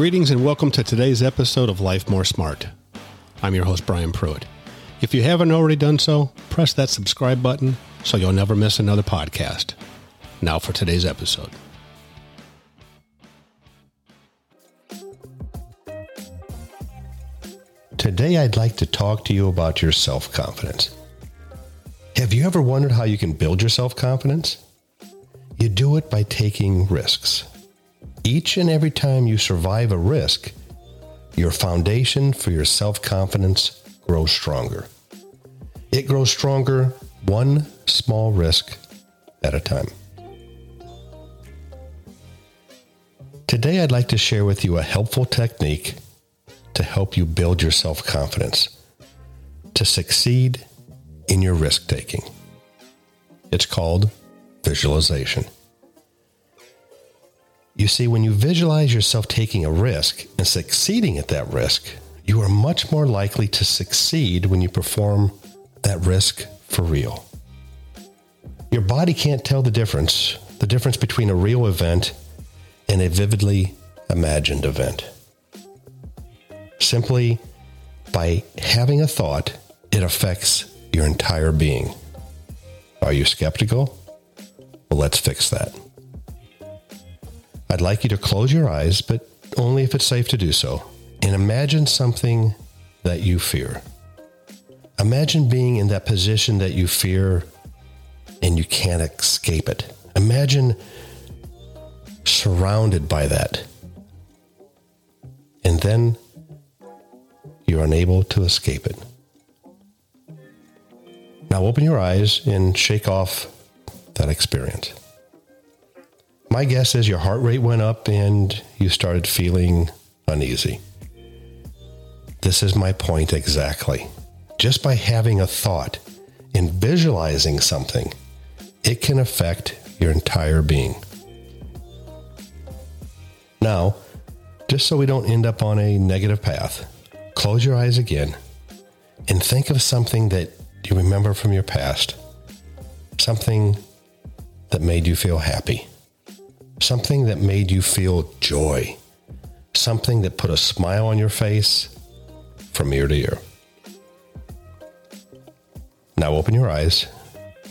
Greetings and welcome to today's episode of Life More Smart. I'm your host, Brian Pruitt. If you haven't already done so, press that subscribe button so you'll never miss another podcast. Now for today's episode. Today, I'd like to talk to you about your self confidence. Have you ever wondered how you can build your self confidence? You do it by taking risks. Each and every time you survive a risk, your foundation for your self confidence grows stronger. It grows stronger one small risk at a time. Today, I'd like to share with you a helpful technique to help you build your self confidence to succeed in your risk taking. It's called visualization. You see, when you visualize yourself taking a risk and succeeding at that risk, you are much more likely to succeed when you perform that risk for real. Your body can't tell the difference, the difference between a real event and a vividly imagined event. Simply by having a thought, it affects your entire being. Are you skeptical? Well, let's fix that. I'd like you to close your eyes, but only if it's safe to do so, and imagine something that you fear. Imagine being in that position that you fear and you can't escape it. Imagine surrounded by that. And then you're unable to escape it. Now open your eyes and shake off that experience. My guess is your heart rate went up and you started feeling uneasy. This is my point exactly. Just by having a thought and visualizing something, it can affect your entire being. Now, just so we don't end up on a negative path, close your eyes again and think of something that you remember from your past, something that made you feel happy something that made you feel joy, something that put a smile on your face from ear to ear. Now open your eyes.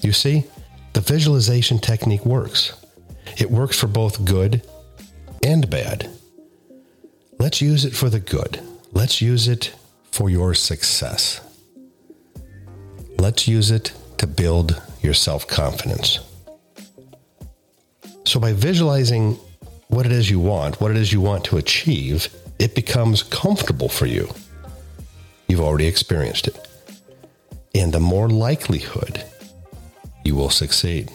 You see, the visualization technique works. It works for both good and bad. Let's use it for the good. Let's use it for your success. Let's use it to build your self confidence. So by visualizing what it is you want, what it is you want to achieve, it becomes comfortable for you. You've already experienced it. And the more likelihood you will succeed.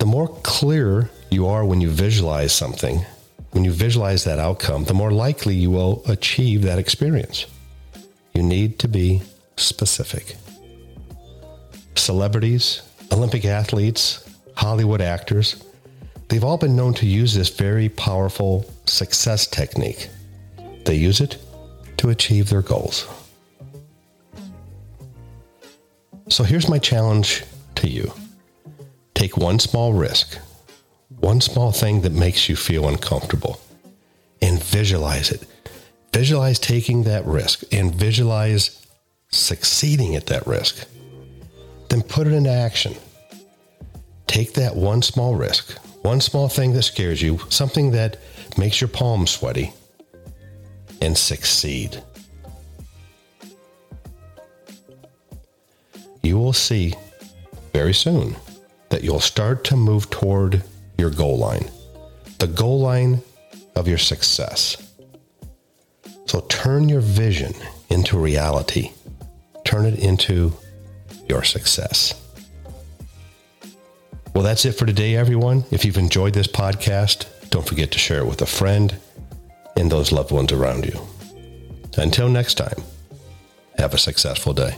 The more clear you are when you visualize something, when you visualize that outcome, the more likely you will achieve that experience. You need to be specific. Celebrities, Olympic athletes, Hollywood actors, they've all been known to use this very powerful success technique. They use it to achieve their goals. So here's my challenge to you take one small risk, one small thing that makes you feel uncomfortable, and visualize it. Visualize taking that risk and visualize succeeding at that risk. Then put it into action take that one small risk, one small thing that scares you, something that makes your palms sweaty, and succeed. You will see very soon that you'll start to move toward your goal line, the goal line of your success. So turn your vision into reality, turn it into your success. Well, that's it for today, everyone. If you've enjoyed this podcast, don't forget to share it with a friend and those loved ones around you. Until next time, have a successful day.